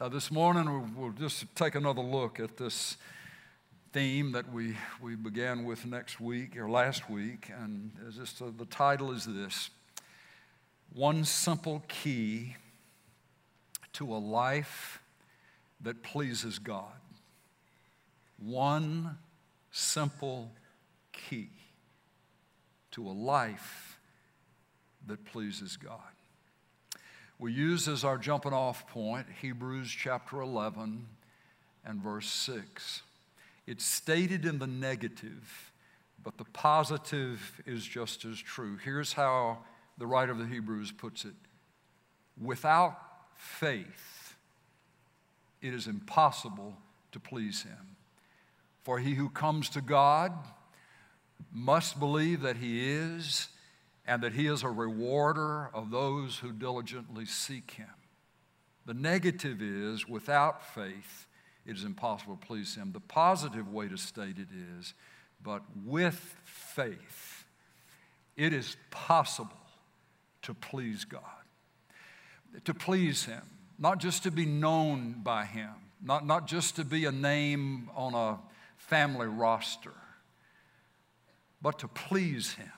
Now, this morning, we'll just take another look at this theme that we, we began with next week or last week. And just, uh, the title is this One Simple Key to a Life That Pleases God. One simple key to a life that pleases God. We use as our jumping off point Hebrews chapter 11 and verse 6. It's stated in the negative, but the positive is just as true. Here's how the writer of the Hebrews puts it Without faith, it is impossible to please Him. For he who comes to God must believe that He is and that He is a rewarder of those who diligently seek Him. The negative is without faith, it is impossible to please Him. The positive way to state it is, but with faith, it is possible to please God. To please Him, not just to be known by Him, not, not just to be a name on a family roster, but to please Him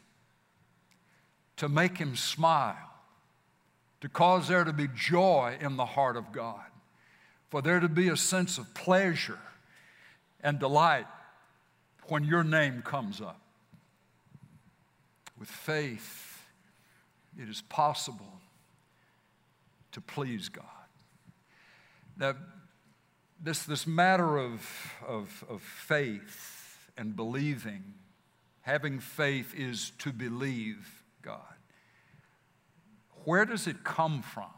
to make him smile, to cause there to be joy in the heart of God, for there to be a sense of pleasure and delight when your name comes up. With faith, it is possible to please God. Now, this, this matter of, of, of faith and believing, having faith is to believe God. Where does it come from?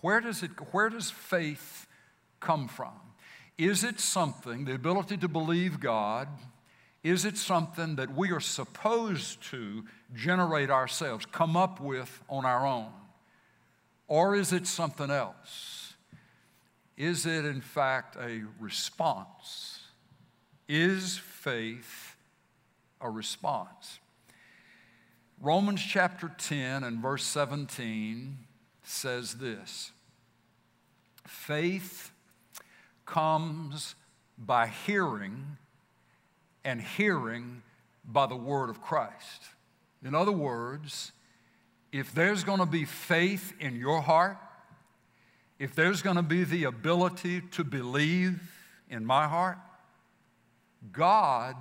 Where does, it, where does faith come from? Is it something, the ability to believe God, is it something that we are supposed to generate ourselves, come up with on our own? Or is it something else? Is it, in fact, a response? Is faith a response? Romans chapter 10 and verse 17 says this Faith comes by hearing, and hearing by the word of Christ. In other words, if there's going to be faith in your heart, if there's going to be the ability to believe in my heart, God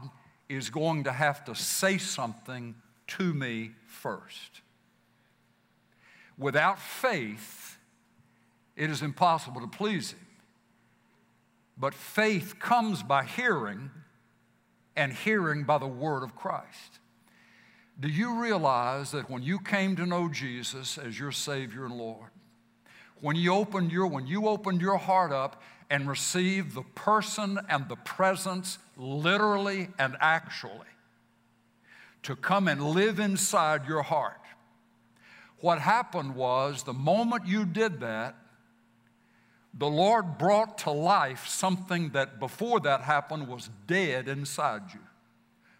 is going to have to say something to me first. Without faith, it is impossible to please Him. But faith comes by hearing, and hearing by the Word of Christ. Do you realize that when you came to know Jesus as your Savior and Lord, when you opened your, when you opened your heart up and received the person and the presence literally and actually to come and live inside your heart. What happened was the moment you did that, the Lord brought to life something that before that happened was dead inside you.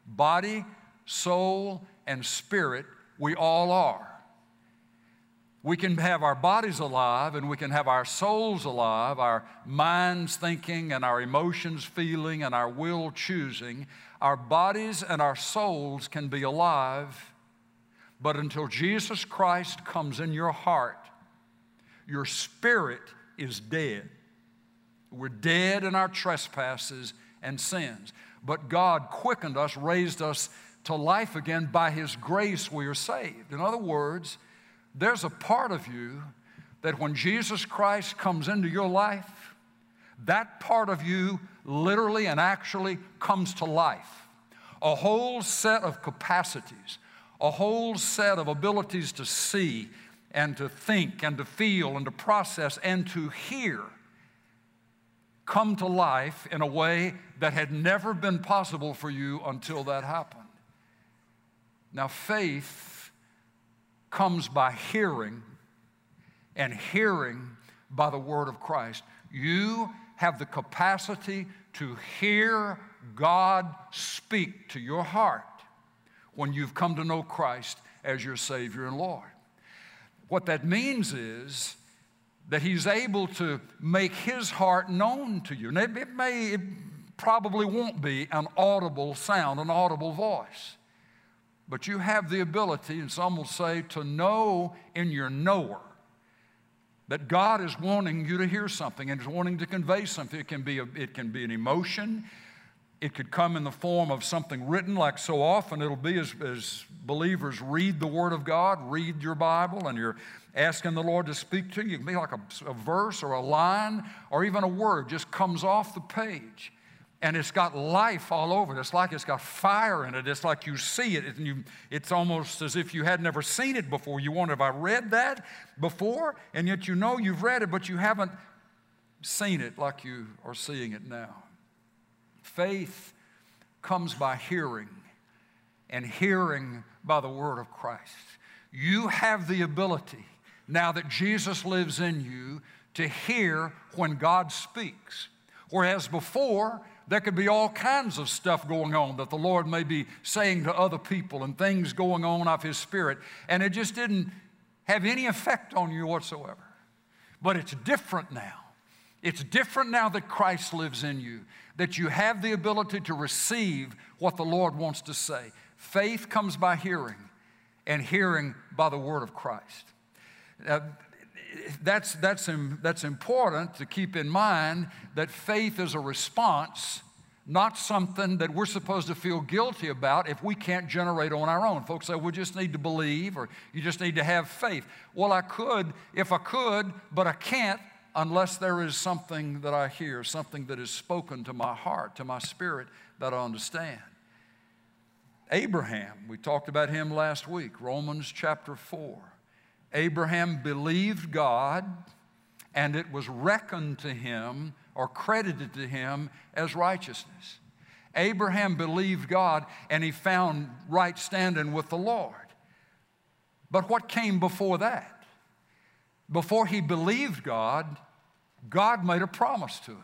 Body, soul, and spirit, we all are. We can have our bodies alive and we can have our souls alive, our minds thinking and our emotions feeling and our will choosing. Our bodies and our souls can be alive, but until Jesus Christ comes in your heart, your spirit is dead. We're dead in our trespasses and sins. But God quickened us, raised us to life again by His grace, we are saved. In other words, there's a part of you that when Jesus Christ comes into your life, that part of you literally and actually comes to life. A whole set of capacities, a whole set of abilities to see and to think and to feel and to process and to hear come to life in a way that had never been possible for you until that happened. Now, faith comes by hearing, and hearing by the word of Christ. You have the capacity to hear God speak to your heart when you've come to know Christ as your Savior and Lord. What that means is that He's able to make His heart known to you. And it, may, it probably won't be an audible sound, an audible voice. But you have the ability, and some will say, to know in your knower that God is wanting you to hear something and is wanting to convey something. It can be, a, it can be an emotion, it could come in the form of something written, like so often it'll be as, as believers read the Word of God, read your Bible, and you're asking the Lord to speak to you. It can be like a, a verse or a line or even a word just comes off the page and it's got life all over it. It's like it's got fire in it. It's like you see it, and you, it's almost as if you had never seen it before. You wonder, have I read that before? And yet you know you've read it, but you haven't seen it like you are seeing it now. Faith comes by hearing, and hearing by the word of Christ. You have the ability, now that Jesus lives in you, to hear when God speaks. Whereas before, there could be all kinds of stuff going on that the Lord may be saying to other people and things going on of His Spirit, and it just didn't have any effect on you whatsoever. But it's different now. It's different now that Christ lives in you, that you have the ability to receive what the Lord wants to say. Faith comes by hearing, and hearing by the word of Christ. Uh, that's, that's, that's important to keep in mind that faith is a response, not something that we're supposed to feel guilty about if we can't generate on our own. Folks say, we just need to believe or you just need to have faith. Well, I could if I could, but I can't unless there is something that I hear, something that is spoken to my heart, to my spirit that I understand. Abraham, we talked about him last week, Romans chapter 4. Abraham believed God, and it was reckoned to him or credited to him as righteousness. Abraham believed God, and he found right standing with the Lord. But what came before that? Before he believed God, God made a promise to him.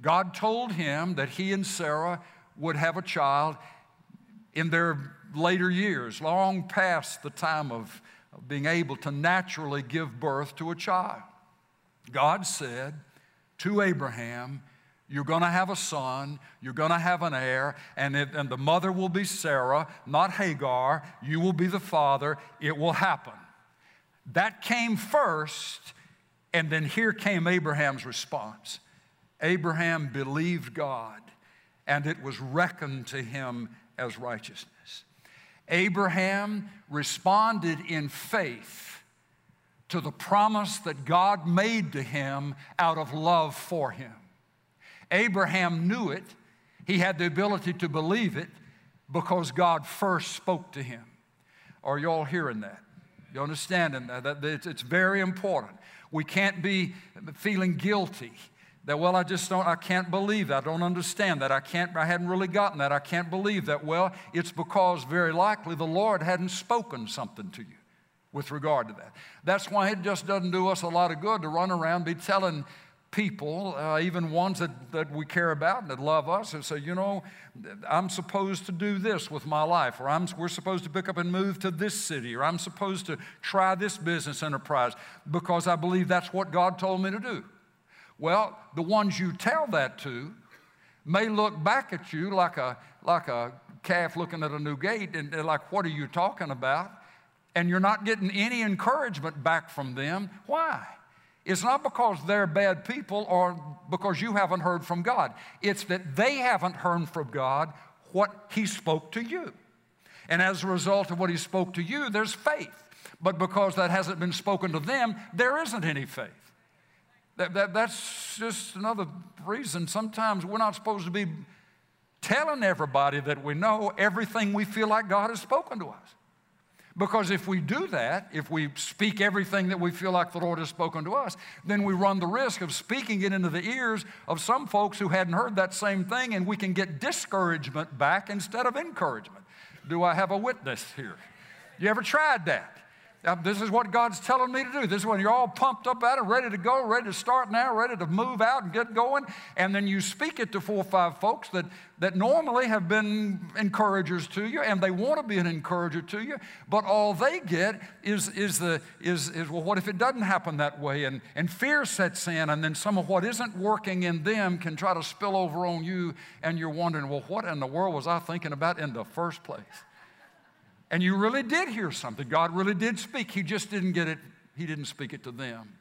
God told him that he and Sarah would have a child in their later years, long past the time of of being able to naturally give birth to a child. God said to Abraham, You're going to have a son, you're going to have an heir, and, it, and the mother will be Sarah, not Hagar. You will be the father. It will happen. That came first, and then here came Abraham's response. Abraham believed God, and it was reckoned to him as righteousness. Abraham responded in faith to the promise that God made to him out of love for him. Abraham knew it, he had the ability to believe it because God first spoke to him. Are you all hearing that? You understanding that? It's very important. We can't be feeling guilty that, well, I just don't, I can't believe that. I don't understand that. I can't, I hadn't really gotten that. I can't believe that. Well, it's because very likely the Lord hadn't spoken something to you with regard to that. That's why it just doesn't do us a lot of good to run around be telling people, uh, even ones that, that we care about and that love us, and say, you know, I'm supposed to do this with my life, or I'm, we're supposed to pick up and move to this city, or I'm supposed to try this business enterprise because I believe that's what God told me to do. Well, the ones you tell that to may look back at you like a, like a calf looking at a new gate and they're like, What are you talking about? And you're not getting any encouragement back from them. Why? It's not because they're bad people or because you haven't heard from God. It's that they haven't heard from God what He spoke to you. And as a result of what He spoke to you, there's faith. But because that hasn't been spoken to them, there isn't any faith. That, that, that's just another reason sometimes we're not supposed to be telling everybody that we know everything we feel like God has spoken to us. Because if we do that, if we speak everything that we feel like the Lord has spoken to us, then we run the risk of speaking it into the ears of some folks who hadn't heard that same thing, and we can get discouragement back instead of encouragement. Do I have a witness here? You ever tried that? This is what God's telling me to do. This is when you're all pumped up at it, ready to go, ready to start now, ready to move out and get going. And then you speak it to four or five folks that, that normally have been encouragers to you and they want to be an encourager to you, but all they get is, is, the, is, is well, what if it doesn't happen that way? And, and fear sets in, and then some of what isn't working in them can try to spill over on you, and you're wondering, well, what in the world was I thinking about in the first place? And you really did hear something. God really did speak. He just didn't get it, He didn't speak it to them.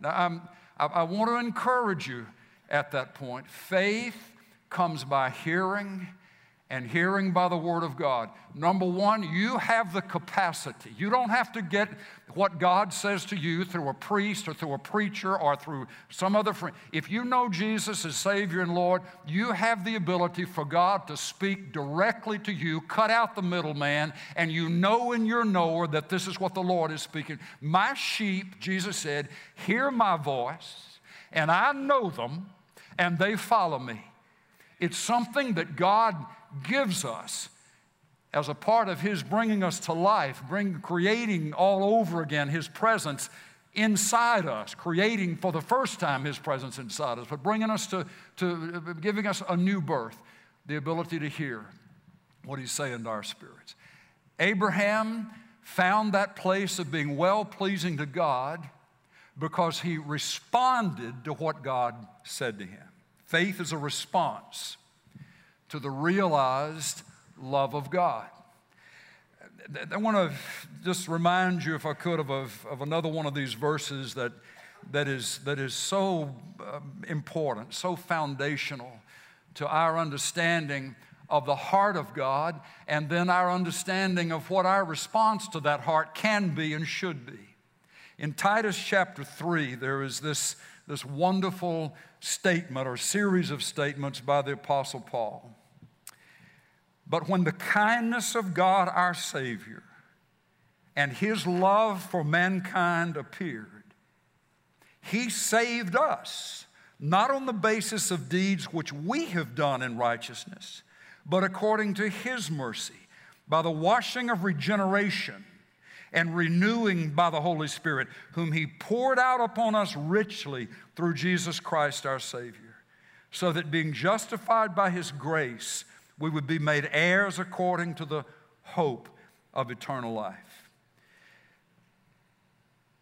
Now, I, I want to encourage you at that point. Faith comes by hearing, and hearing by the Word of God. Number one, you have the capacity. You don't have to get what God says to you through a priest or through a preacher or through some other friend. If you know Jesus as Savior and Lord, you have the ability for God to speak directly to you, cut out the middleman, and you know in your knower that this is what the Lord is speaking. My sheep, Jesus said, hear my voice, and I know them, and they follow me. It's something that God gives us as a part of His bringing us to life, bring, creating all over again His presence inside us, creating for the first time His presence inside us, but bringing us to, to giving us a new birth, the ability to hear what He's saying to our spirits. Abraham found that place of being well pleasing to God because he responded to what God said to him. Faith is a response to the realized love of God. I want to just remind you, if I could, of, of, another one of these verses that, that, is, that is so uh, important, so foundational to our understanding of the heart of God, and then our understanding of what our response to that heart can be and should be. In Titus chapter 3, there is this, this wonderful statement or series of statements by the Apostle Paul. But when the kindness of God our Savior and His love for mankind appeared, He saved us, not on the basis of deeds which we have done in righteousness, but according to His mercy, by the washing of regeneration and renewing by the Holy Spirit, whom He poured out upon us richly through Jesus Christ our Savior, so that being justified by His grace, we would be made heirs according to the hope of eternal life.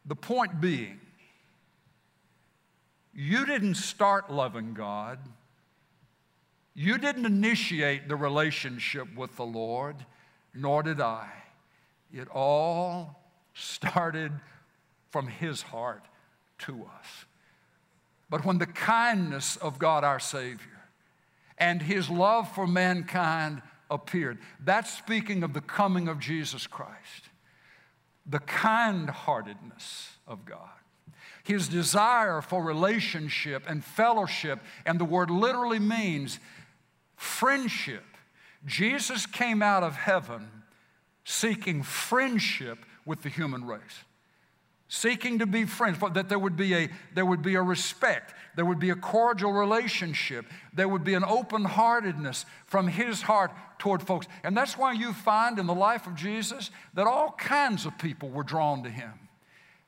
The point being, you didn't start loving God. You didn't initiate the relationship with the Lord, nor did I. It all started from His heart to us. But when the kindness of God our Savior and his love for mankind appeared. That's speaking of the coming of Jesus Christ, the kind heartedness of God. His desire for relationship and fellowship, and the word literally means friendship. Jesus came out of heaven seeking friendship with the human race seeking to be friends, that there would be a there would be a respect, there would be a cordial relationship, there would be an open-heartedness from his heart toward folks. And that's why you find in the life of Jesus that all kinds of people were drawn to him.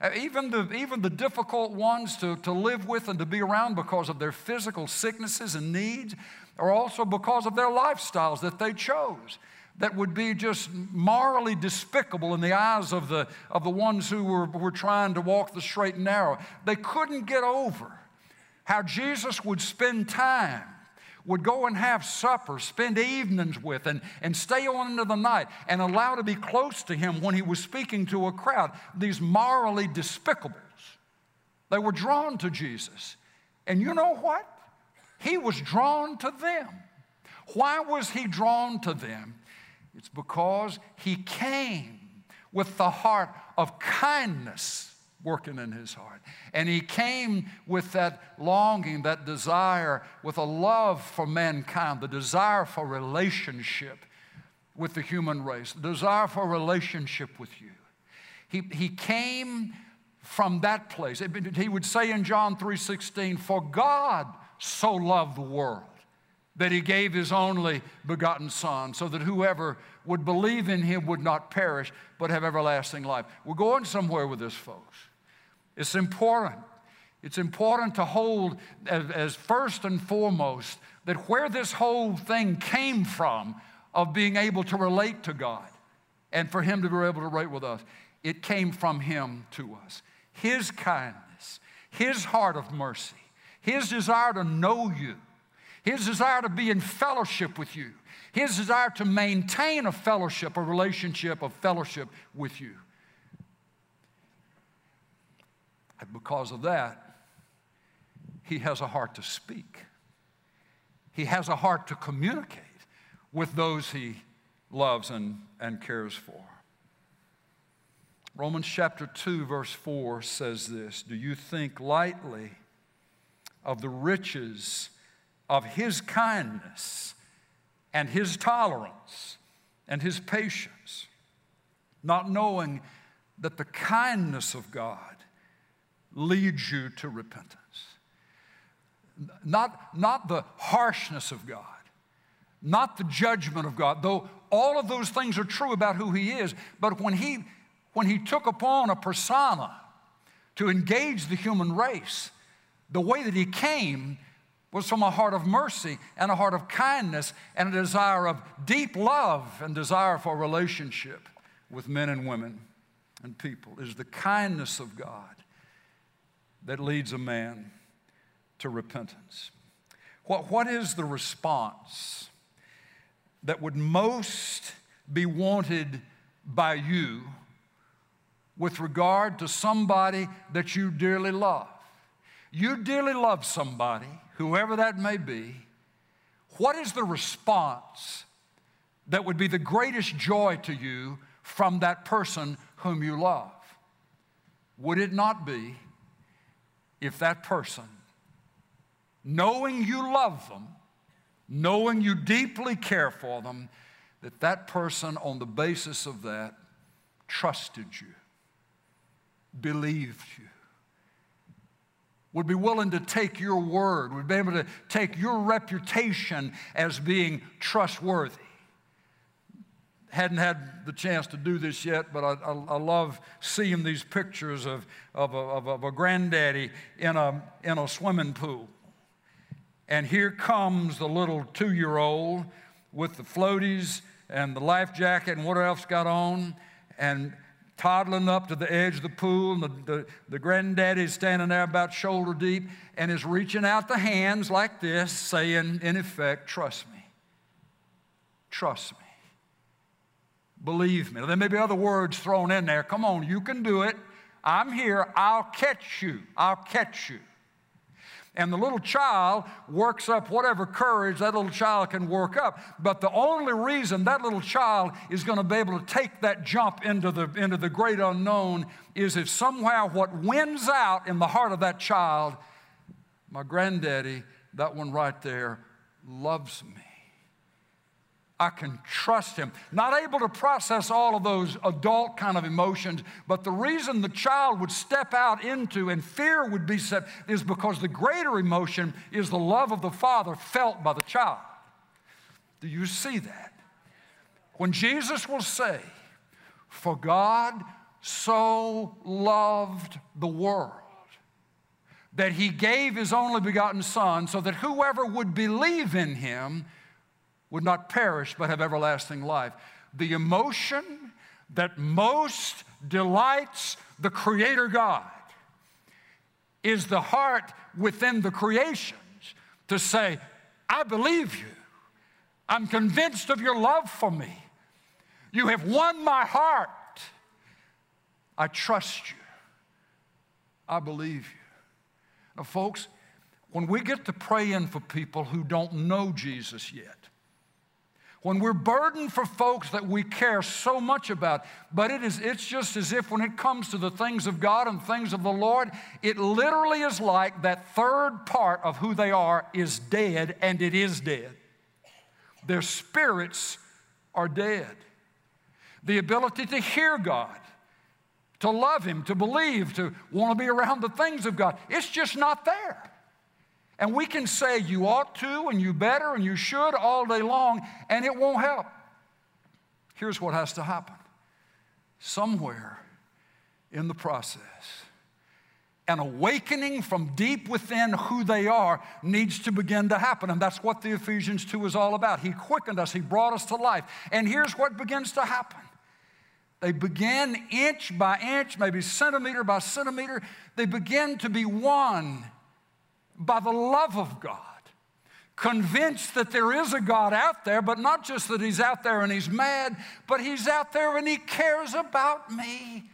Uh, even the, even the difficult ones to, to live with and to be around because of their physical sicknesses and needs, or also because of their lifestyles that they chose that would be just morally despicable in the eyes of the, of the ones who were, were trying to walk the straight and narrow. They couldn't get over how Jesus would spend time, would go and have supper, spend evenings with, and, and stay on into the night, and allow to be close to him when he was speaking to a crowd. These morally despicables. They were drawn to Jesus. And you know what? He was drawn to them. Why was he drawn to them? It's because he came with the heart of kindness working in his heart. And he came with that longing, that desire, with a love for mankind, the desire for relationship with the human race, the desire for relationship with you. He, he came from that place. He would say in John 3:16, "For God so loved the world that he gave his only begotten Son, so that whoever would believe in him would not perish, but have everlasting life. We're going somewhere with this, folks. It's important. It's important to hold as, as first and foremost that where this whole thing came from of being able to relate to God and for Him to be able to relate with us, it came from Him to us. His kindness, His heart of mercy, His desire to know you, His desire to be in fellowship with you, His desire to maintain a fellowship, a relationship of fellowship with you. And because of that, He has a heart to speak. He has a heart to communicate with those He loves and, and cares for. Romans chapter 2, verse 4 says this Do you think lightly of the riches of his kindness and his tolerance and his patience, not knowing that the kindness of God leads you to repentance? Not, not the harshness of God, not the judgment of God, though all of those things are true about who He is, but when He when he took upon a persona to engage the human race, the way that he came was from a heart of mercy and a heart of kindness and a desire of deep love and desire for relationship with men and women and people. It is the kindness of God that leads a man to repentance. What, what is the response that would most be wanted by you with regard to somebody that you dearly love. You dearly love somebody, whoever that may be. What is the response that would be the greatest joy to you from that person whom you love? Would it not be if that person, knowing you love them, knowing you deeply care for them, that that person, on the basis of that, trusted you? believed you, would be willing to take your word, would be able to take your reputation as being trustworthy. Hadn't had the chance to do this yet, but I, I, I love seeing these pictures of, of, a, of, of a granddaddy in a, in a swimming pool. And here comes the little two year old with the floaties and the life jacket and what else got on. And toddling up to the edge of the pool, and the, the, the granddaddy's standing there about shoulder deep and is reaching out the hands like this, saying, in effect, Trust me. Trust me. Believe me. There may be other words thrown in there. Come on, you can do it. I'm here. I'll catch you. I'll catch you. And the little child works up whatever courage that little child can work up. But the only reason that little child is going to be able to take that jump into the, into the great unknown is if somehow what wins out in the heart of that child, my granddaddy, that one right there, loves me. I can trust him. Not able to process all of those adult kind of emotions, but the reason the child would step out into and fear would be set is because the greater emotion is the love of the father felt by the child. Do you see that? When Jesus will say, For God so loved the world that he gave his only begotten Son so that whoever would believe in him would not perish but have everlasting life. The emotion that most delights the Creator God is the heart within the creations to say, I believe you. I'm convinced of your love for me. You have won my heart. I trust you. I believe you. Now, folks, when we get to praying for people who don't know Jesus yet, when we're burdened for folks that we care so much about, but it is, it's just as if when it comes to the things of God and things of the Lord, it literally is like that third part of who they are is dead, and it is dead. Their spirits are dead. The ability to hear God, to love Him, to believe, to want to be around the things of God, it's just not there. And we can say you ought to and you better and you should all day long, and it won't help. Here's what has to happen somewhere in the process, an awakening from deep within who they are needs to begin to happen. And that's what the Ephesians 2 is all about. He quickened us, He brought us to life. And here's what begins to happen they begin inch by inch, maybe centimeter by centimeter, they begin to be won by the love of God. Convinced that there is a God out there, but not just that He's out there and He's mad, but He's out there and He cares about me.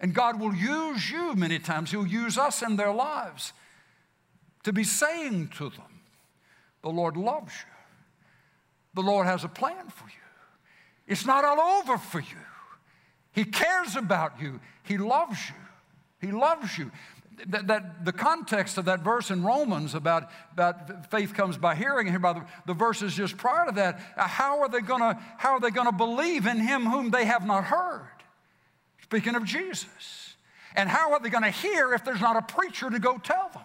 And God will use you many times, He'll use us in their lives to be saying to them, The Lord loves you. The Lord has a plan for you. It's not all over for you. He cares about you. He loves you. He loves you. That, that, the context of that verse in Romans about, about faith comes by hearing, and by the, the verses just prior to that, uh, how are they gonna how are they gonna believe in him whom they have not heard? Speaking of Jesus. And how are they gonna hear if there's not a preacher to go tell them?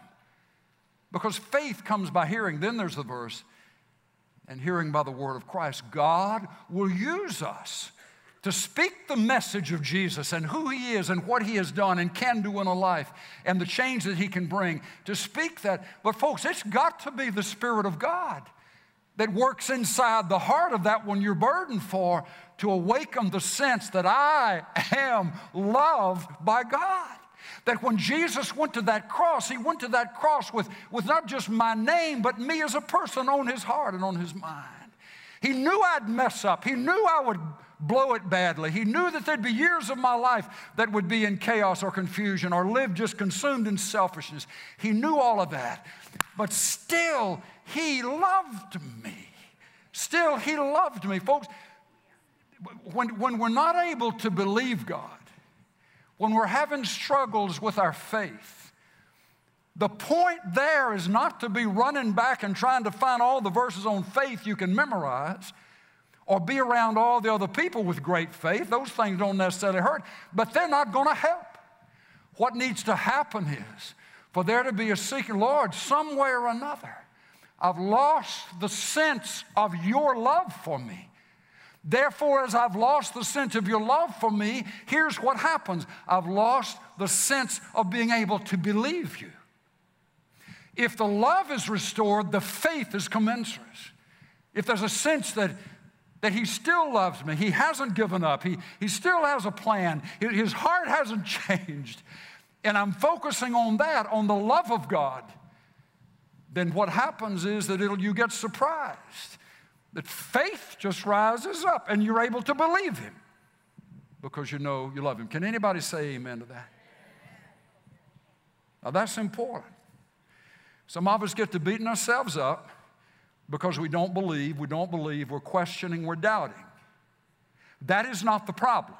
Because faith comes by hearing. Then there's the verse, and hearing by the word of Christ. God will use us to speak the message of Jesus and who he is and what he has done and can do in a life and the change that he can bring, to speak that. But, folks, it's got to be the Spirit of God that works inside the heart of that one you're burdened for to awaken the sense that I am loved by God. That when Jesus went to that cross, he went to that cross with, with not just my name, but me as a person on his heart and on his mind. He knew I'd mess up. He knew I would blow it badly. He knew that there'd be years of my life that would be in chaos or confusion or live just consumed in selfishness. He knew all of that. But still, He loved me. Still, He loved me. Folks, when, when we're not able to believe God, when we're having struggles with our faith, the point there is not to be running back and trying to find all the verses on faith you can memorize or be around all the other people with great faith. Those things don't necessarily hurt, but they're not going to help. What needs to happen is for there to be a seeking, Lord, some way or another, I've lost the sense of your love for me. Therefore, as I've lost the sense of your love for me, here's what happens I've lost the sense of being able to believe you. If the love is restored, the faith is commensurate. If there's a sense that that he still loves me. He hasn't given up. He, he still has a plan. His heart hasn't changed. And I'm focusing on that, on the love of God. Then what happens is that you get surprised that faith just rises up and you're able to believe him because you know you love him. Can anybody say amen to that? Now that's important. Some of us get to beating ourselves up because we don't believe, we don't believe, we're questioning, we're doubting. That is not the problem.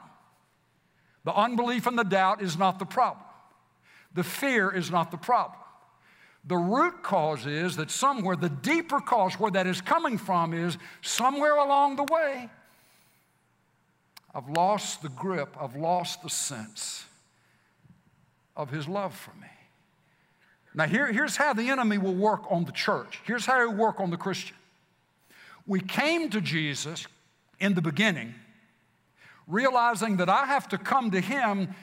The unbelief and the doubt is not the problem. The fear is not the problem. The root cause is that somewhere, the deeper cause where that is coming from is somewhere along the way, I've lost the grip, I've lost the sense of His love for me. Now, here, here's how the enemy will work on the church. Here's how he'll work on the Christian. We came to Jesus in the beginning, realizing that I have to come to him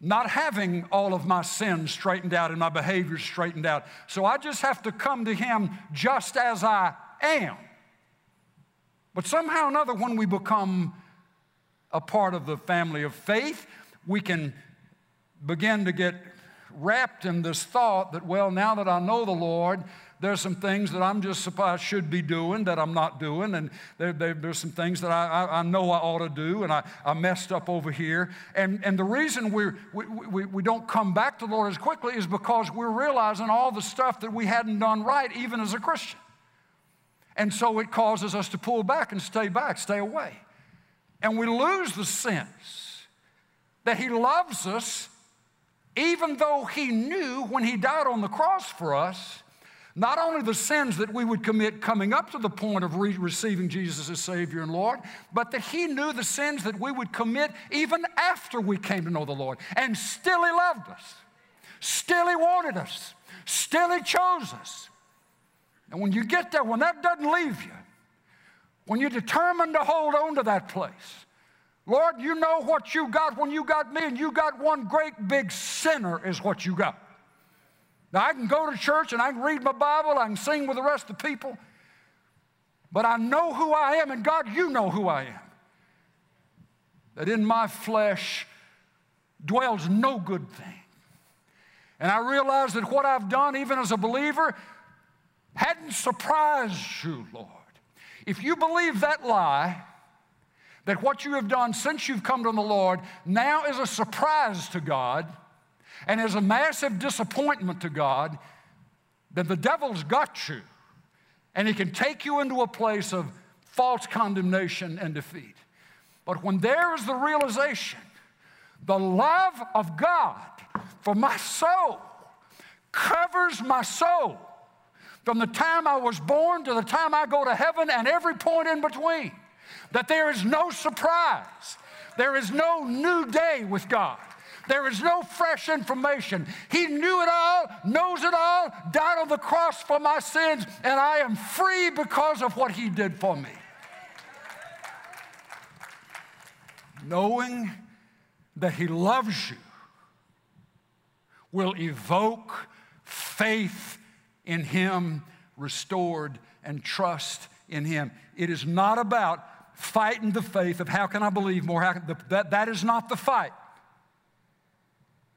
not having all of my sins straightened out and my behaviors straightened out. So I just have to come to him just as I am. But somehow or another, when we become a part of the family of faith, we can begin to get wrapped in this thought that, well, now that I know the Lord, there's some things that I'm just supposed should be doing that I'm not doing, and there, there, there's some things that I, I, I, know I ought to do, and I, I messed up over here. And, and the reason we we, we don't come back to the Lord as quickly is because we're realizing all the stuff that we hadn't done right, even as a Christian. And so it causes us to pull back and stay back, stay away. And we lose the sense that He loves us even though he knew when he died on the cross for us, not only the sins that we would commit coming up to the point of re- receiving Jesus as Savior and Lord, but that He knew the sins that we would commit even after we came to know the Lord. And still He loved us. Still He wanted us. Still, He chose us. And when you get there, when that doesn't leave you, when you're determined to hold on to that place, Lord, you know what you got when you got me, and you got one great big sinner, is what you got. Now, I can go to church and I can read my Bible, I can sing with the rest of the people, but I know who I am, and God, you know who I am. That in my flesh dwells no good thing. And I realize that what I've done, even as a believer, hadn't surprised you, Lord. If you believe that lie, that what you have done since you've come to the Lord now is a surprise to God and is a massive disappointment to God, then the devil's got you. And he can take you into a place of false condemnation and defeat. But when there is the realization, the love of God for my soul covers my soul from the time I was born to the time I go to heaven and every point in between. That there is no surprise, there is no new day with God. There is no fresh information. He knew it all, knows it all, died on the cross for my sins, and I am free because of what He did for me. Knowing that He loves you will evoke faith in Him restored and trust in Him. It is not about fighting the faith of how can I believe more. How can, that, that is not the fight.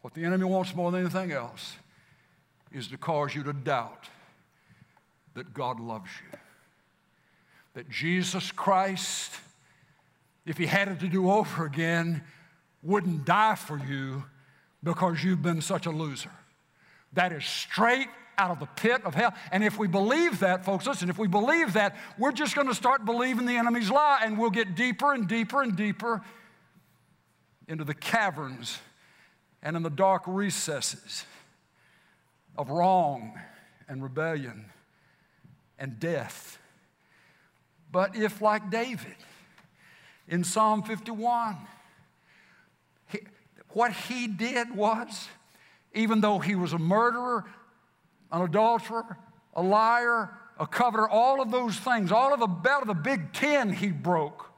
What the enemy wants more than anything else is to cause you to doubt that God loves you. That Jesus Christ, if he had it to do over again, wouldn't die for you because you've been such a loser. That is straight out of the pit of hell. And if we believe that, folks, listen, if we believe that, we're just going to start believing the enemy's lie and we'll get deeper and deeper and deeper into the caverns and in the dark recesses of wrong and rebellion and death. But if, like David in Psalm 51, he, what he did was, even though he was a murderer, an adulterer, a liar, a coveter, all of those things, all of the belt of the big ten he broke.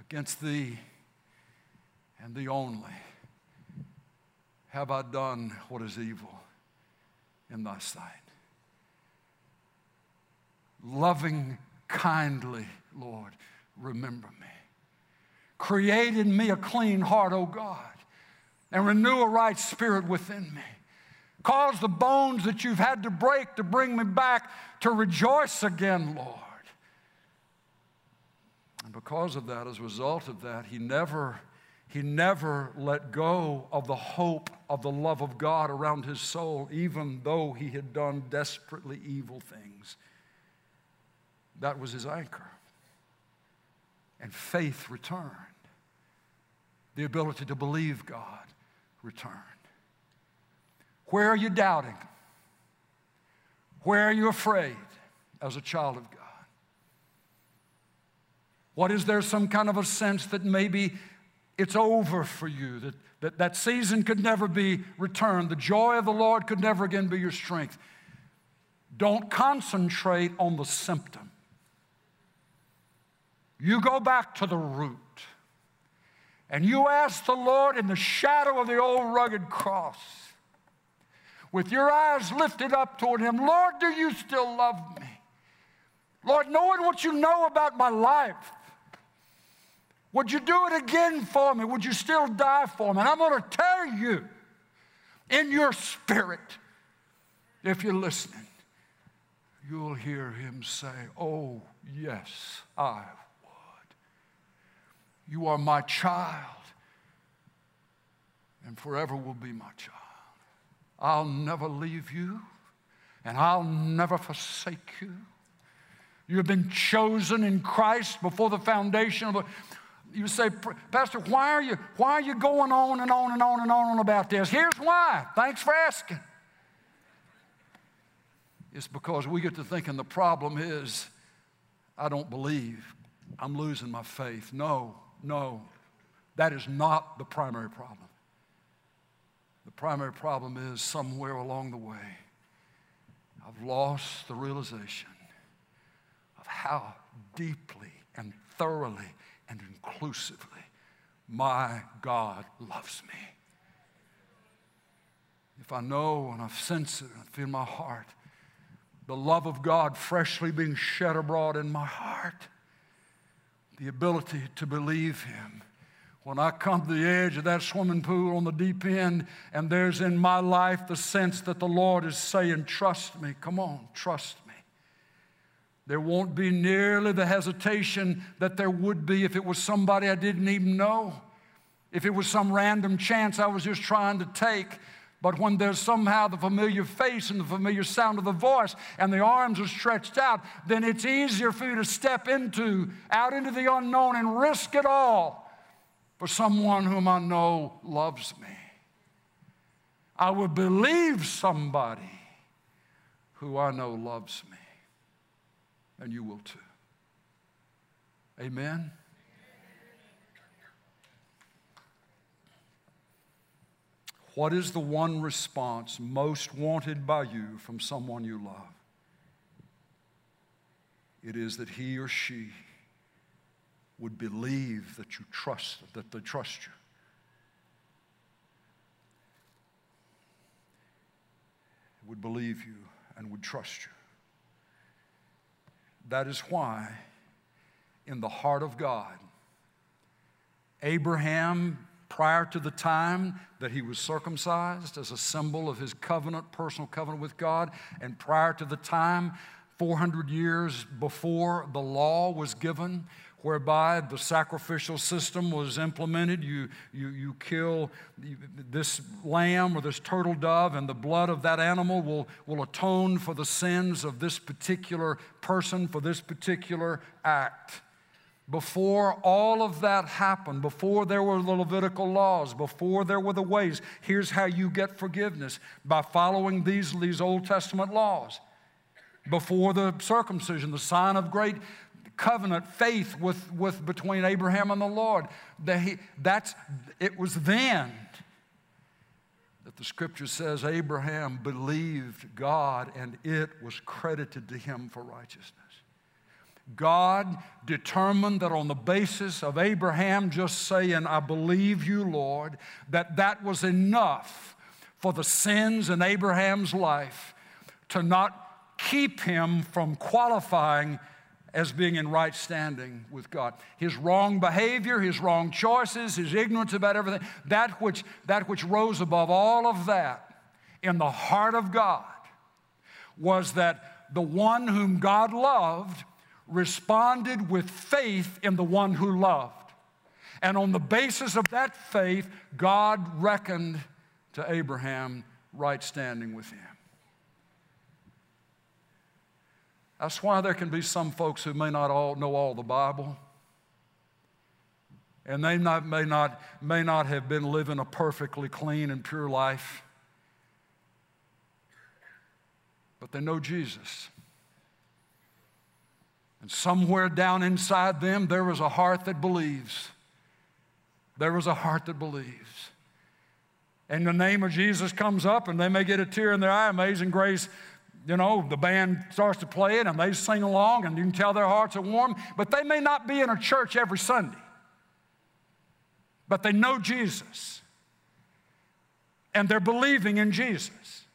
Against thee and thee only have I done what is evil in thy sight. Loving kindly, Lord, remember me. Create in me a clean heart, O God and renew a right spirit within me. Cause the bones that you've had to break to bring me back to rejoice again, Lord. And because of that, as a result of that, he never, he never let go of the hope of the love of God around his soul, even though he had done desperately evil things. That was his anchor. And faith returned. The ability to believe God returned. Where are you doubting? Where are you afraid as a child of God? What is there some kind of a sense that maybe it's over for you, that, that that season could never be returned, the joy of the Lord could never again be your strength? Don't concentrate on the symptom. You go back to the root and you ask the Lord in the shadow of the old rugged cross, with your eyes lifted up toward Him, Lord, do you still love me? Lord, knowing what you know about my life, would you do it again for me? Would you still die for me? And I'm going to tell you in your spirit, if you're listening, you'll hear Him say, Oh, yes, I you are my child and forever will be my child. I'll never leave you and I'll never forsake you. You have been chosen in Christ before the foundation of the. You say, Pastor, why are you why are you going on and on and on and on about this? Here's why. Thanks for asking. It's because we get to thinking the problem is I don't believe. I'm losing my faith. No. No, that is not the primary problem. The primary problem is somewhere along the way, I've lost the realization of how deeply and thoroughly and inclusively my God loves me. If I know and I sense it and I feel my heart, the love of God freshly being shed abroad in my heart, the ability to believe Him. When I come to the edge of that swimming pool on the deep end, and there's in my life the sense that the Lord is saying, Trust me, come on, trust me. There won't be nearly the hesitation that there would be if it was somebody I didn't even know, if it was some random chance I was just trying to take. But when there's somehow the familiar face and the familiar sound of the voice and the arms are stretched out, then it's easier for you to step into, out into the unknown and risk it all for someone whom I know loves me. I would believe somebody who I know loves me. And you will too. Amen. What is the one response most wanted by you from someone you love? It is that he or she would believe that you trust, that they trust you. Would believe you and would trust you. That is why, in the heart of God, Abraham prior to the time that he was circumcised as a symbol of his covenant, personal covenant with God, and prior to the time, 400 years before the law was given, whereby the sacrificial system was implemented. You, you, you kill this lamb or this turtle dove, and the blood of that animal will, will atone for the sins of this particular person for this particular act. Before all of that happened, before there were the Levitical laws, before there were the ways, here's how you get forgiveness by following these, these Old Testament laws. Before the circumcision, the sign of great covenant faith with, with between Abraham and the Lord. They, that's, it was then that the scripture says Abraham believed God and it was credited to him for righteousness. God determined that on the basis of Abraham just saying, I believe you, Lord, that that was enough for the sins in Abraham's life to not keep him from qualifying as being in right standing with God. His wrong behavior, his wrong choices, his ignorance about everything, that which, that which rose above all of that in the heart of God was that the one whom God loved responded with faith in the one who loved. And on the basis of that faith, God reckoned to Abraham right standing with him. That's why there can be some folks who may not all know all the Bible. And they not, may, not, may not have been living a perfectly clean and pure life. But they know Jesus. And somewhere down inside them, there is a heart that believes. There is a heart that believes. And the name of Jesus comes up, and they may get a tear in their eye. Amazing grace, you know, the band starts to play it, and they sing along, and you can tell their hearts are warm. But they may not be in a church every Sunday, but they know Jesus, and they're believing in Jesus.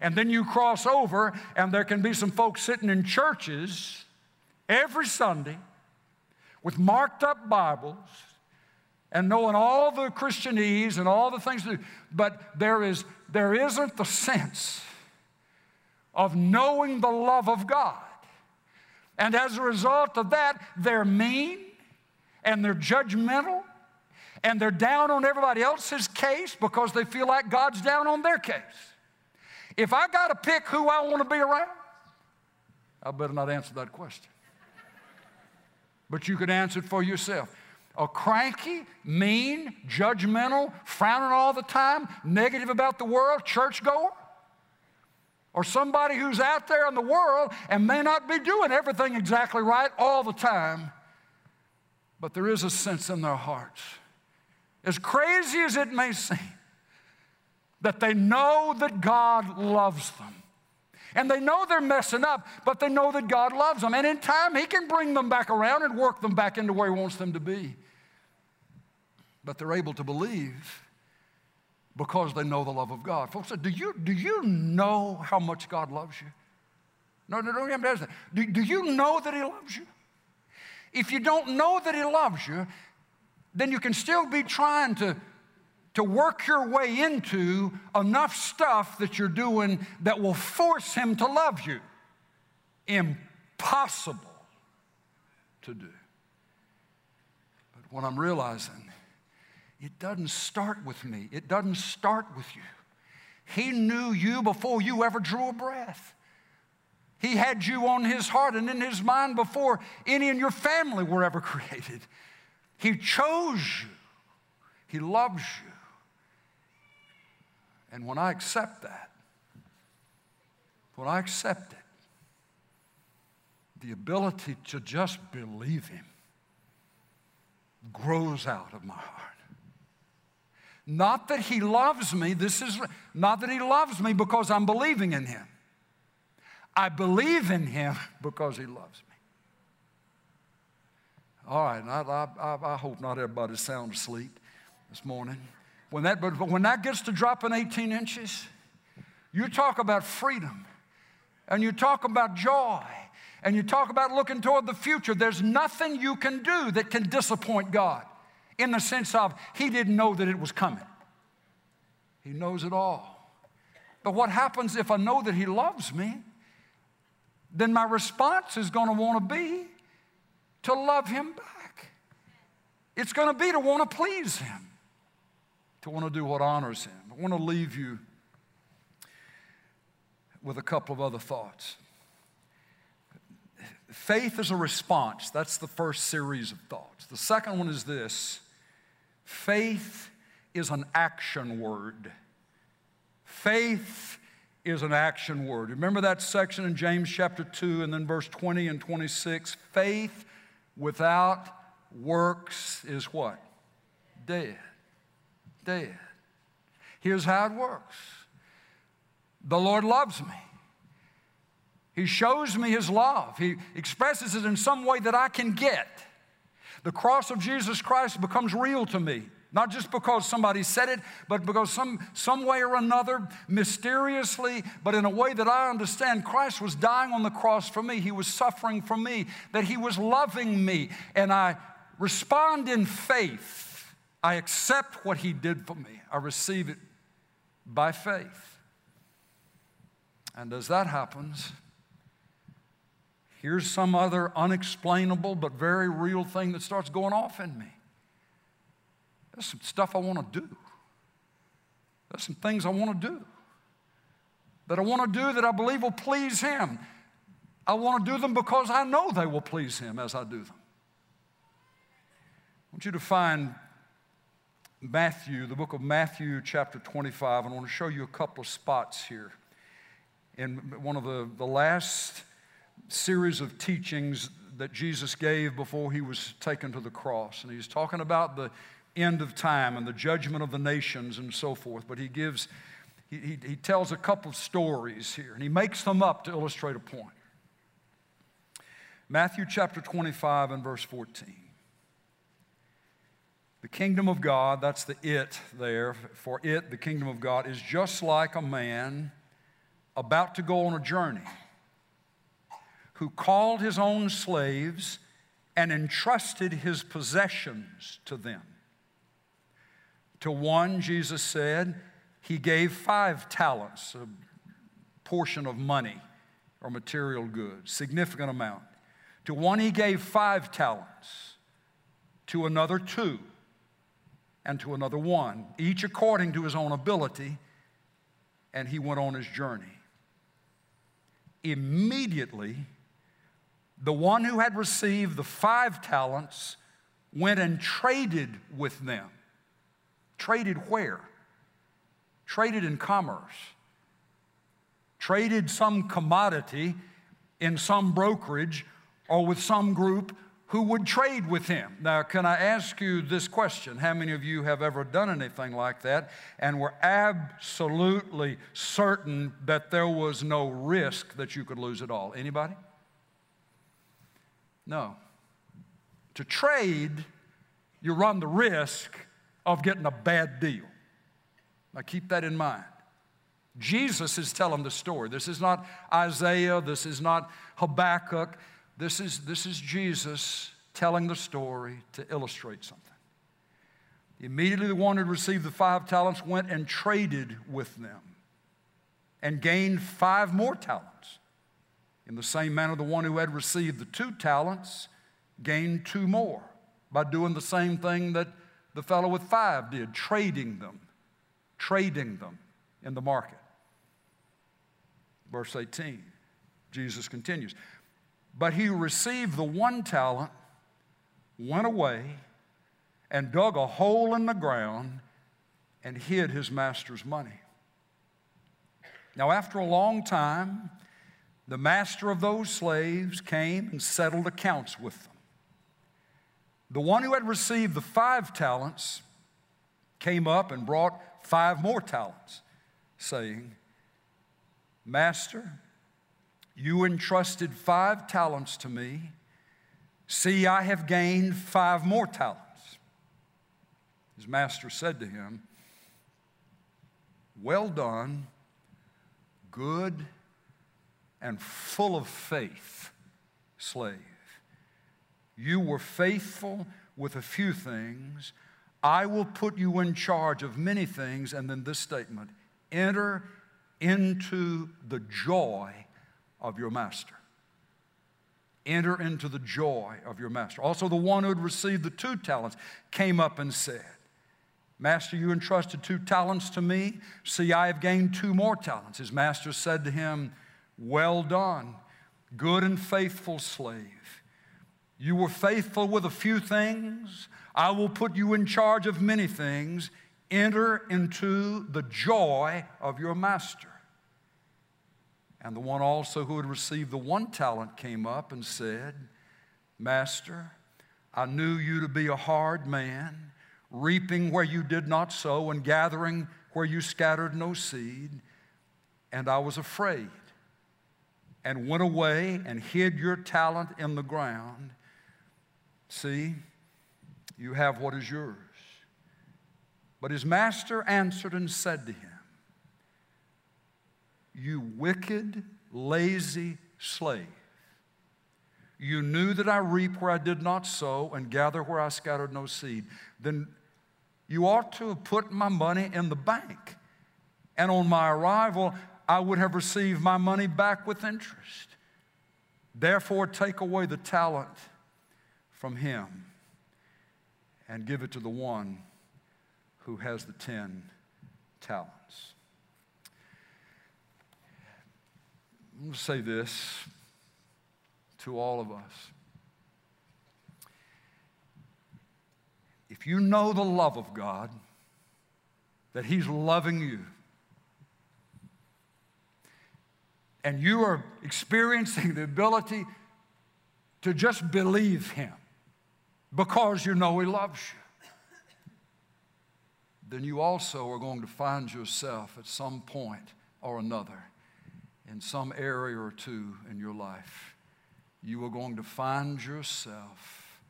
And then you cross over, and there can be some folks sitting in churches every Sunday with marked up Bibles and knowing all the Christianese and all the things to do, but there, is, there isn't the sense of knowing the love of God. And as a result of that, they're mean and they're judgmental and they're down on everybody else's case because they feel like God's down on their case. If I got to pick who I want to be around, I better not answer that question but you could answer it for yourself. A cranky, mean, judgmental, frowning all the time, negative about the world, churchgoer? Or somebody who's out there in the world and may not be doing everything exactly right all the time, but there is a sense in their hearts. As crazy as it may seem, that they know that God loves them. And they know they're messing up, but they know that God loves them. And in time, He can bring them back around and work them back into where He wants them to be. But they're able to believe because they know the love of God. Folks, do you, do you know how much God loves you? No, no, don't even that. Do, do you know that He loves you? If you don't know that He loves you, then you can still be trying to to work your way into enough stuff that you're doing that will force him to love you. Impossible to do. But what I'm realizing, it doesn't start with me, it doesn't start with you. He knew you before you ever drew a breath. He had you on his heart and in his mind before any in your family were ever created. He chose you. He loves you. And when I accept that, when I accept it, the ability to just believe Him grows out of my heart. Not that He loves me, this is not that He loves me because I'm believing in Him. I believe in Him because He loves me. All right, I, I, I hope not everybody's sound asleep this morning. When that, but when that gets to dropping 18 inches, you talk about freedom and you talk about joy and you talk about looking toward the future. There's nothing you can do that can disappoint God in the sense of He didn't know that it was coming. He knows it all. But what happens if I know that He loves me? Then my response is going to want to be to love Him back. It's going to be to want to please Him to want to do what honors Him. I want to leave you with a couple of other thoughts. Faith is a response. That's the first series of thoughts. The second one is this faith is an action word. Faith is an action word. Remember that section in James chapter 2 and then verse 20 and 26? Faith without works is what? Dead dead. Here's how it works the Lord loves me. He shows me His love. He expresses it in some way that I can get. The cross of Jesus Christ becomes real to me. Not just because somebody said it, but because some, some way or another, mysteriously, but in a way that I understand, Christ was dying on the cross for me. He was suffering for me, that He was loving me. And I respond in faith I accept what He did for me, I receive it by faith. And as that happens, here's some other unexplainable but very real thing that starts going off in me. There's some stuff I want to do. There's some things I want to do that I want to do that I believe will please Him. I want to do them because I know they will please Him as I do them. I want you to find Matthew, the book of Matthew, chapter 25. I want to show you a couple of spots here. In one of the, the last series of teachings that Jesus gave before he was taken to the cross. And he's talking about the end of time and the judgment of the nations and so forth. But he gives, he, he, he tells a couple of stories here, and he makes them up to illustrate a point. Matthew chapter 25 and verse 14. The kingdom of God, that's the it there. For it, the kingdom of God, is just like a man about to go on a journey who called his own slaves and entrusted his possessions to them. To one, Jesus said, he gave five talents, a portion of money or material goods, significant amount. To one, he gave five talents. To another, two and to another one, each according to his own ability, and he went on his journey. Immediately, the one who had received the five talents went and traded with them. Traded where? Traded in commerce. Traded some commodity in some brokerage or with some group who would trade with him. Now, can I ask you this question? How many of you have ever done anything like that and were absolutely certain that there was no risk that you could lose it all? Anybody? No. To trade, you run the risk of getting a bad deal. Now, keep that in mind. Jesus is telling the story. This is not Isaiah, this is not Habakkuk. This is, this is Jesus telling the story to illustrate something. Immediately, the one who received the five talents went and traded with them and gained five more talents. In the same manner, the one who had received the two talents gained two more by doing the same thing that the fellow with five did, trading them, trading them in the market. Verse 18, Jesus continues. But he received the one talent went away and dug a hole in the ground and hid his master's money. Now, after a long time, the master of those slaves came and settled accounts with them. The one who had received the five talents came up and brought five more talents, saying, Master, you entrusted five talents to me. See, I have gained five more talents. His master said to him, Well done, good and full of faith, slave. You were faithful with a few things. I will put you in charge of many things. And then this statement enter into the joy of your master. Enter into the joy of your master. Also, the one who had received the two talents came up and said, Master, you entrusted two talents to me. See, I have gained two more talents. His master said to him, Well done, good and faithful slave. You were faithful with a few things. I will put you in charge of many things. Enter into the joy of your master. And the one also who had received the one talent came up and said, Master, I knew you to be a hard man, reaping where you did not sow and gathering where you scattered no seed. And I was afraid and went away and hid your talent in the ground. See, you have what is yours. But his master answered and said to him, you wicked, lazy slave. You knew that I reap where I did not sow and gather where I scattered no seed. Then you ought to have put my money in the bank. And on my arrival, I would have received my money back with interest. Therefore, take away the talent from him and give it to the one who has the ten talents. I'm going to say this to all of us. If you know the love of God, that He's loving you, and you are experiencing the ability to just believe Him because you know He loves you, then you also are going to find yourself at some point or another in some area or two in your life, you are going to find yourself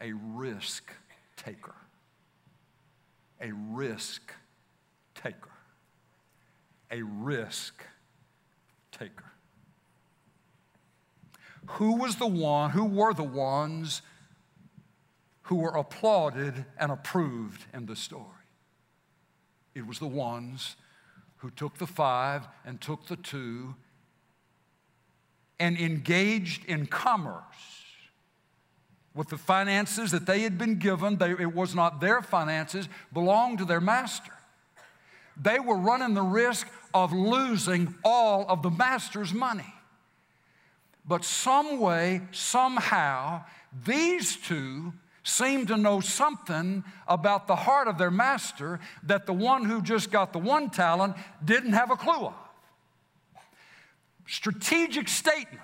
a risk taker. A risk taker. A risk taker. Who was the one, who were the ones who were applauded and approved in the story? It was the ones who took the five and took the two and engaged in commerce with the finances that they had been given. They, it was not their finances, belonged to their master. They were running the risk of losing all of the master's money. But some way, somehow, these two seemed to know something about the heart of their master that the one who just got the one talent didn't have a clue of. Strategic statement.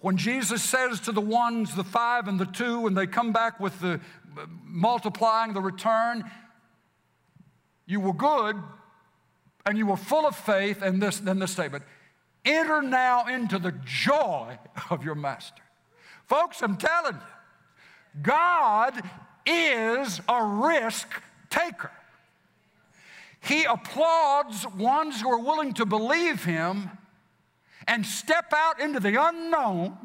When Jesus says to the ones, the five and the two, and they come back with the multiplying the return, you were good and you were full of faith, and this, then this statement enter now into the joy of your master. Folks, I'm telling you, God is a risk taker. He applauds ones who are willing to believe him and step out into the unknown.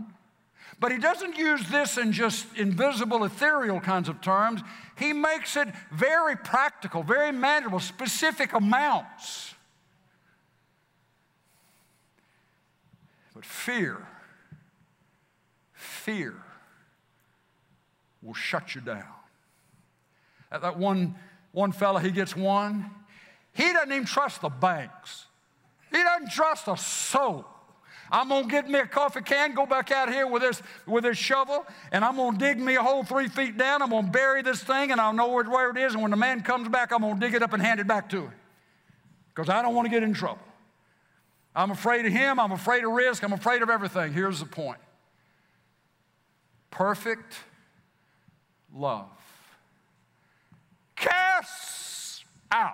But he doesn't use this in just invisible, ethereal kinds of terms. He makes it very practical, very manageable, specific amounts. But fear, fear will shut you down. That one, one fella, he gets one, he doesn't even trust the banks. He doesn't trust a soul. I'm gonna get me a coffee can, go back out here with this with this shovel, and I'm gonna dig me a hole three feet down. I'm gonna bury this thing, and I'll know where, where it is. And when the man comes back, I'm gonna dig it up and hand it back to him, because I don't want to get in trouble. I'm afraid of him. I'm afraid of risk. I'm afraid of everything. Here's the point: perfect love casts out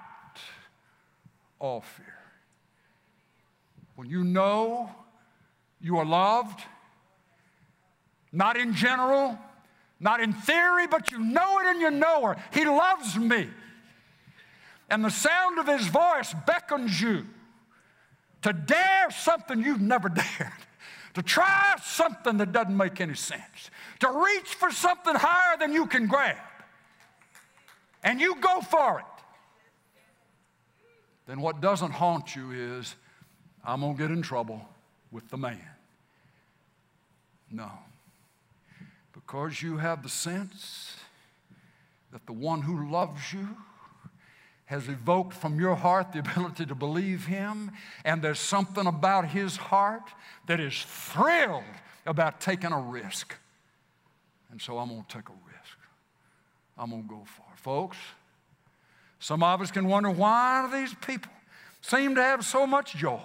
all fear. When you know you are loved, not in general, not in theory, but you know it and you know her. He loves me. And the sound of his voice beckons you to dare something you've never dared, to try something that doesn't make any sense, to reach for something higher than you can grab. And you go for it. Then what doesn't haunt you is, I'm going to get in trouble with the man. No. Because you have the sense that the one who loves you has evoked from your heart the ability to believe him, and there's something about his heart that is thrilled about taking a risk. And so I'm going to take a risk. I'm going to go far. Folks, some of us can wonder why do these people seem to have so much joy?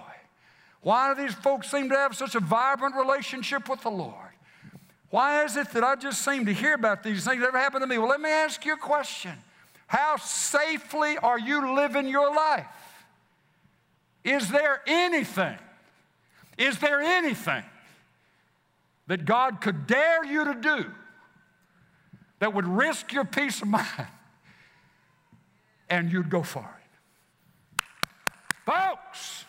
Why do these folks seem to have such a vibrant relationship with the Lord? Why is it that I just seem to hear about these things that ever happen to me? Well, let me ask you a question. How safely are you living your life? Is there anything, is there anything that God could dare you to do that would risk your peace of mind and you'd go for it? Folks,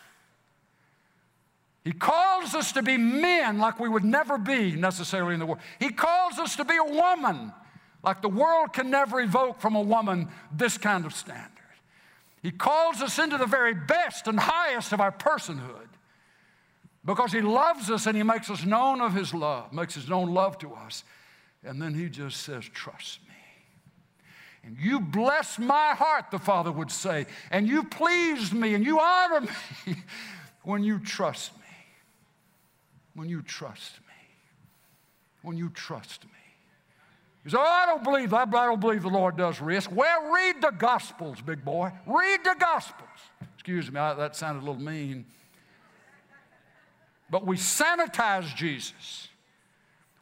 he calls us to be men like we would never be necessarily in the world. He calls us to be a woman like the world can never evoke from a woman this kind of standard. He calls us into the very best and highest of our personhood because He loves us and He makes us known of His love, makes His known love to us. And then He just says, Trust me. And you bless my heart, the Father would say, and you please me and you honor me when you trust me when you trust me. When you trust me. You say, oh, I don't believe, I don't believe the Lord does risk. Well, read the Gospels, big boy. Read the Gospels. Excuse me, I, that sounded a little mean. But we sanitize Jesus.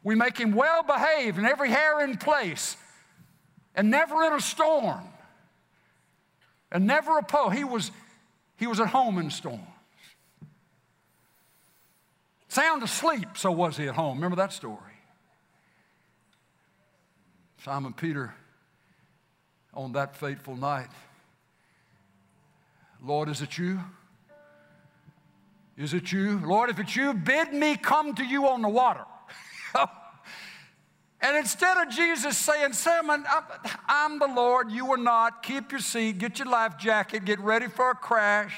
We make him well behaved and every hair in place and never in a storm and never opposed. He was, he was at home in storms. Sound asleep, so was he at home. Remember that story? Simon Peter, on that fateful night, Lord, is it you? Is it you? Lord, if it's you, bid me come to you on the water. and instead of Jesus saying, Simon, I'm the Lord, you are not, keep your seat, get your life jacket, get ready for a crash,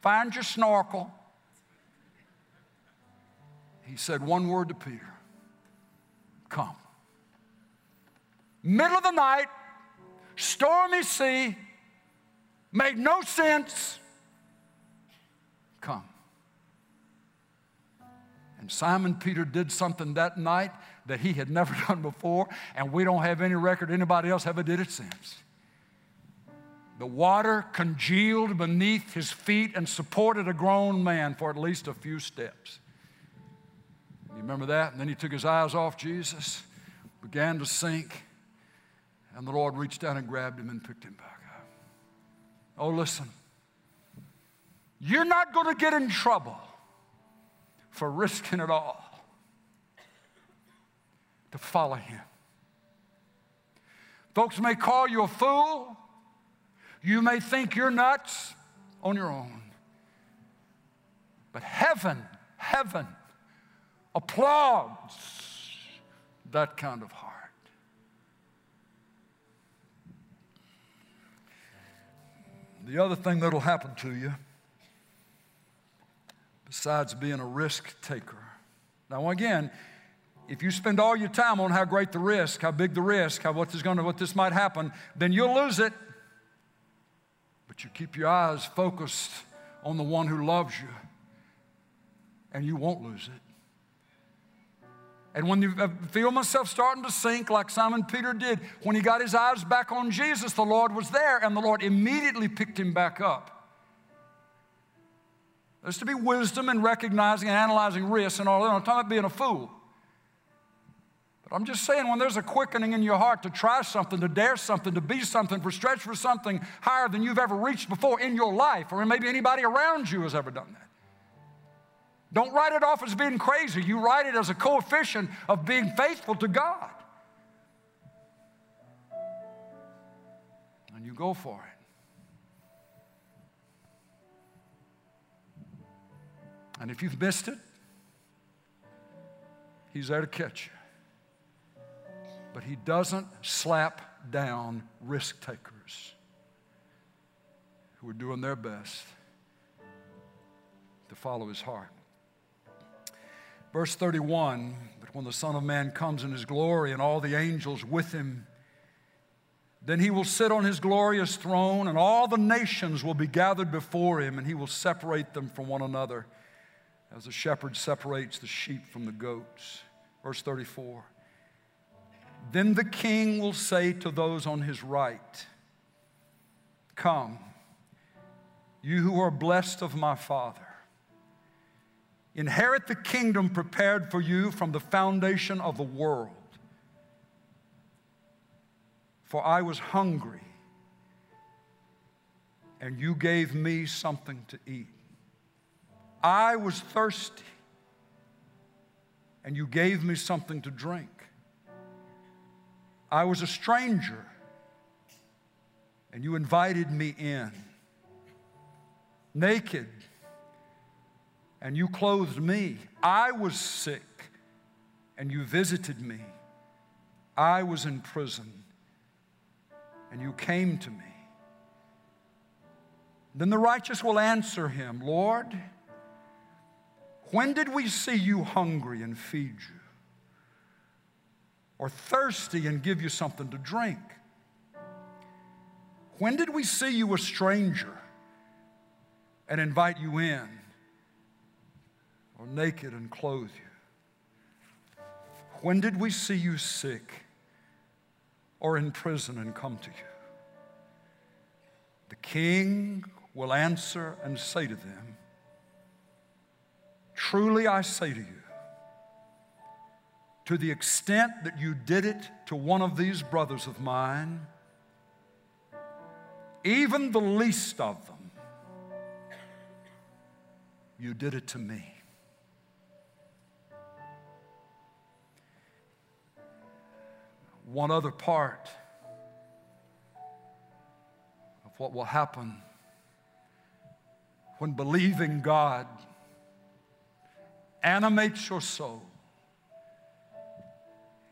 find your snorkel he said one word to Peter Come. Middle of the night, stormy sea, made no sense. Come. And Simon Peter did something that night that he had never done before, and we don't have any record anybody else ever did it since. The water congealed beneath his feet and supported a grown man for at least a few steps. You remember that? And then he took his eyes off Jesus, began to sink, and the Lord reached down and grabbed him and picked him back up. Oh, listen. You're not going to get in trouble for risking it all to follow him. Folks may call you a fool. You may think you're nuts on your own. But heaven, heaven applauds that kind of heart. The other thing that'll happen to you, besides being a risk taker. Now, again, if you spend all your time on how great the risk, how big the risk, how what is going to, what this might happen, then you'll lose it. But you keep your eyes focused on the one who loves you, and you won't lose it. And when you feel myself starting to sink, like Simon Peter did, when he got his eyes back on Jesus, the Lord was there, and the Lord immediately picked him back up. There's to be wisdom in recognizing and analyzing risks and all that. I'm talking about being a fool. But I'm just saying, when there's a quickening in your heart to try something, to dare something, to be something, for stretch for something higher than you've ever reached before in your life, or maybe anybody around you has ever done that. Don't write it off as being crazy. You write it as a coefficient of being faithful to God. And you go for it. And if you've missed it, He's there to catch you but he doesn't slap down risk takers who are doing their best to follow his heart. Verse 31 But when the Son of Man comes in his glory and all the angels with him, then he will sit on his glorious throne, and all the nations will be gathered before him, and he will separate them from one another as a shepherd separates the sheep from the goats. Verse 34 then the king will say to those on his right, Come, you who are blessed of my Father. Inherit the kingdom prepared for you from the foundation of the world. For I was hungry, and you gave me something to eat. I was thirsty, and you gave me something to drink. I was a stranger and you invited me in. Naked and you clothed me. I was sick and you visited me. I was in prison and you came to me. Then the righteous will answer him, Lord, when did we see you hungry and feed you? or thirsty and give you something to drink? When did we see you a stranger and invite you in, or naked and clothe you? When did we see you sick or in prison and come to you? The king will answer and say to them, Truly I say to you, to the extent that you did it to one of these brothers of mine, even the least of them, you did it to me. One other part of what will happen when believing God animates your soul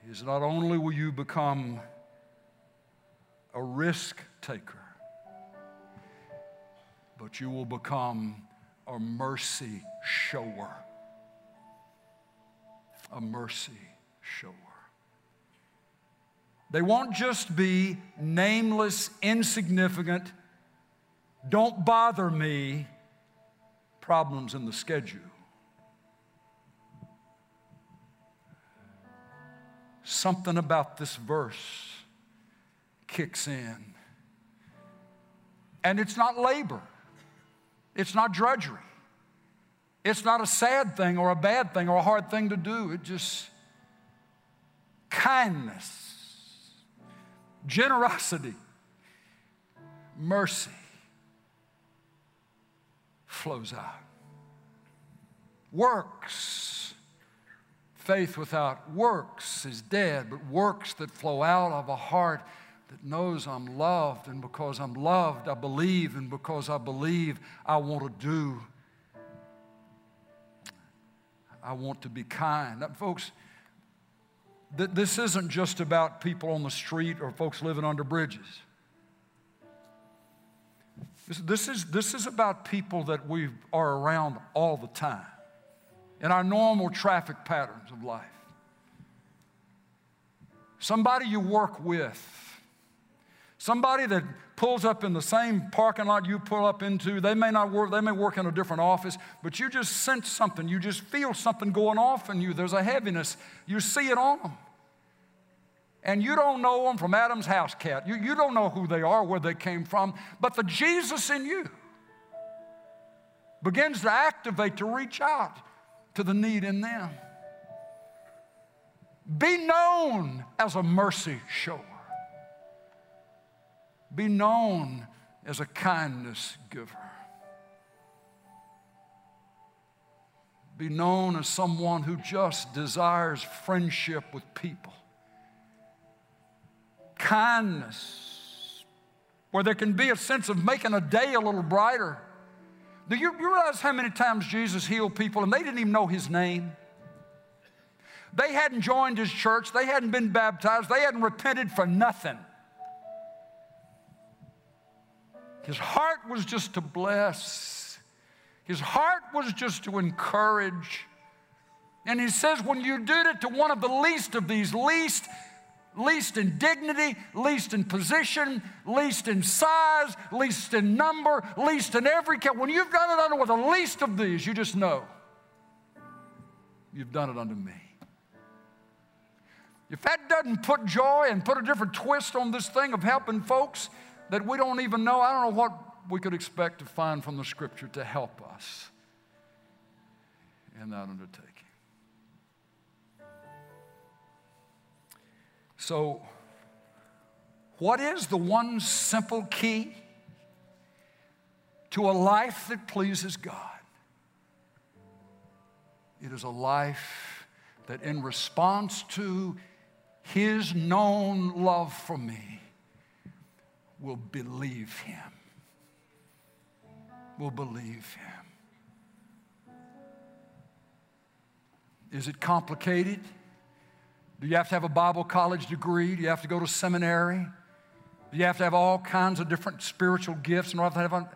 is not only will you become a risk taker, but you will become a mercy shower. A mercy shower. They won't just be nameless, insignificant, don't bother me problems in the schedule. Something about this verse kicks in. And it's not labor, it's not drudgery. It's not a sad thing or a bad thing or a hard thing to do. It just kindness, generosity, mercy flows out. Works. Faith without works is dead, but works that flow out of a heart that knows I'm loved, and because I'm loved, I believe, and because I believe, I want to do. I want to be kind. Folks, th- this isn't just about people on the street or folks living under bridges. This, this, is, this is about people that we are around all the time in our normal traffic patterns of life. Somebody you work with, Somebody that pulls up in the same parking lot you pull up into, they may not work, they may work in a different office, but you just sense something. You just feel something going off in you. There's a heaviness. You see it on them. And you don't know them from Adam's house cat. You, you don't know who they are, where they came from, but the Jesus in you begins to activate to reach out to the need in them. Be known as a mercy shower be known as a kindness giver. Be known as someone who just desires friendship with people. Kindness, where there can be a sense of making a day a little brighter. Do you, realize how many times Jesus healed people and they didn't even know his name? They hadn't joined his church, they hadn't been baptized, they hadn't repented for nothing. His heart was just to bless, his heart was just to encourage. And he says, when you did it to one of the least of these, least, least in dignity, least in position, least in size, least in number, least in every count, when you've done it under with the least of these, you just know you've done it unto me. If that doesn't put joy and put a different twist on this thing of helping folks, that we don't even know. I don't know what we could expect to find from the scripture to help us in that undertaking. So, what is the one simple key to a life that pleases God? It is a life that, in response to His known love for me, will believe him. Will believe him. Is it complicated? Do you have to have a Bible college degree? Do you have to go to seminary? Do you have to have all kinds of different spiritual gifts and all that? Have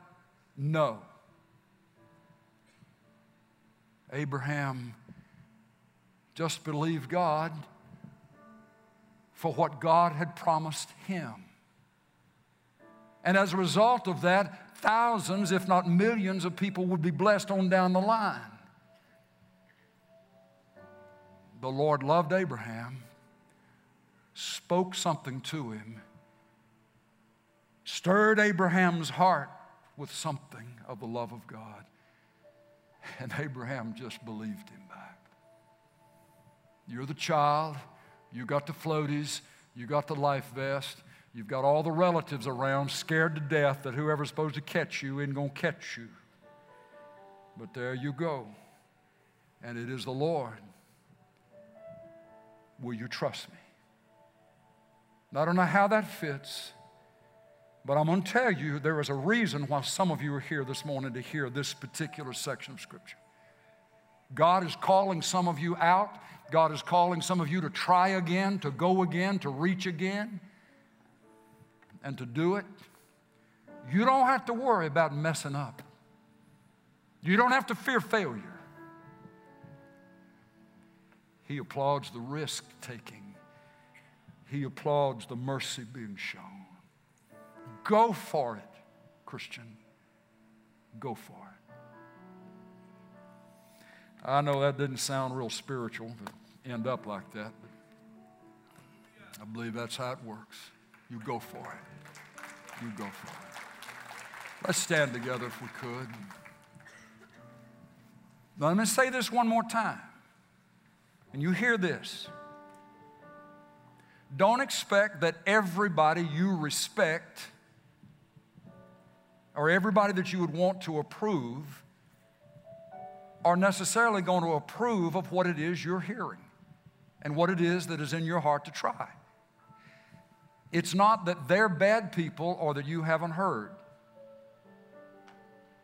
no. Abraham just believed God for what God had promised him. And as a result of that, thousands, if not millions, of people would be blessed on down the line. The Lord loved Abraham, spoke something to him, stirred Abraham's heart with something of the love of God. And Abraham just believed him back. You're the child, you got the floaties, you got the life vest, You've got all the relatives around scared to death that whoever's supposed to catch you going to catch you. But there you go. And it is the Lord. Will you trust me? I don't know how that fits, but I'm going to tell you there is a reason why some of you are here this morning to hear this particular section of Scripture. God is calling some of you out. God is calling some of you to try again, to go again, to reach again and to do it, you don't have to worry about messing up. You don't have to fear failure. He applauds the risk taking, he applauds the mercy being shown. Go for it, Christian. Go for it. I know that didn't sound real spiritual to end up like that, but I believe that's how it works. You go for it. You go for it. Let's stand together if we could. Let me say this one more time. And you hear this. Don't expect that everybody you respect or everybody that you would want to approve are necessarily going to approve of what it is you're hearing and what it is that is in your heart to try. It's not that they're bad people or that you haven't heard.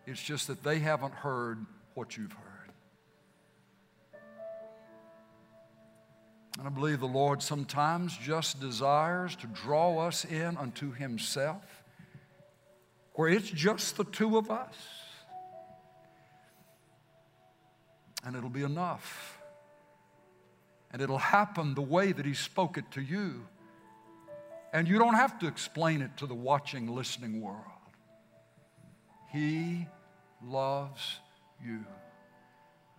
It's just that they haven't heard what you've heard. And I believe the Lord sometimes just desires to draw us in unto Himself, where it's just the two of us. And it'll be enough. And it'll happen the way that He spoke it to you. And you don't have to explain it to the watching, listening world. He loves you.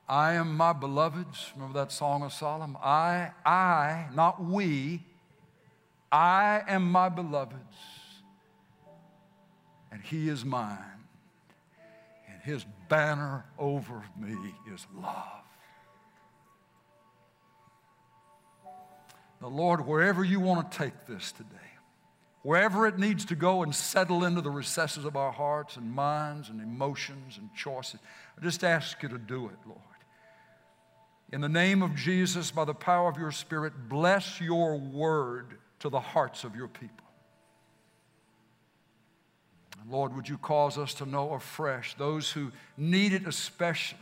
I am my beloved's. Remember that song of Solomon? I, I, not we, I am my beloved's, and he is mine. And his banner over me is love. The Lord, wherever you want to take this today, wherever it needs to go and settle into the recesses of our hearts and minds and emotions and choices, I just ask you to do it, Lord. In the name of Jesus, by the power of your Spirit, bless your word to the hearts of your people. Lord, would you cause us to know afresh, those who need it especially,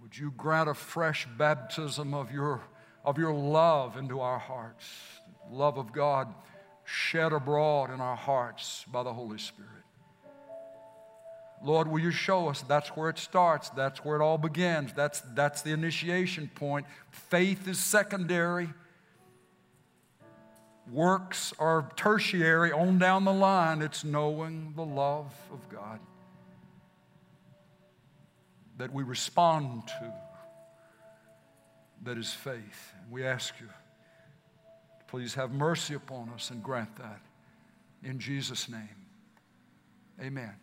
would you grant a fresh baptism of your, of your love into our hearts, love of God shed abroad in our hearts by the Holy Spirit. Lord, will you show us that's where it starts? That's where it all begins. That's, that's the initiation point. Faith is secondary, works are tertiary. On down the line, it's knowing the love of God that we respond to, that is faith. We ask you, please have mercy upon us and grant that. In Jesus' name, amen.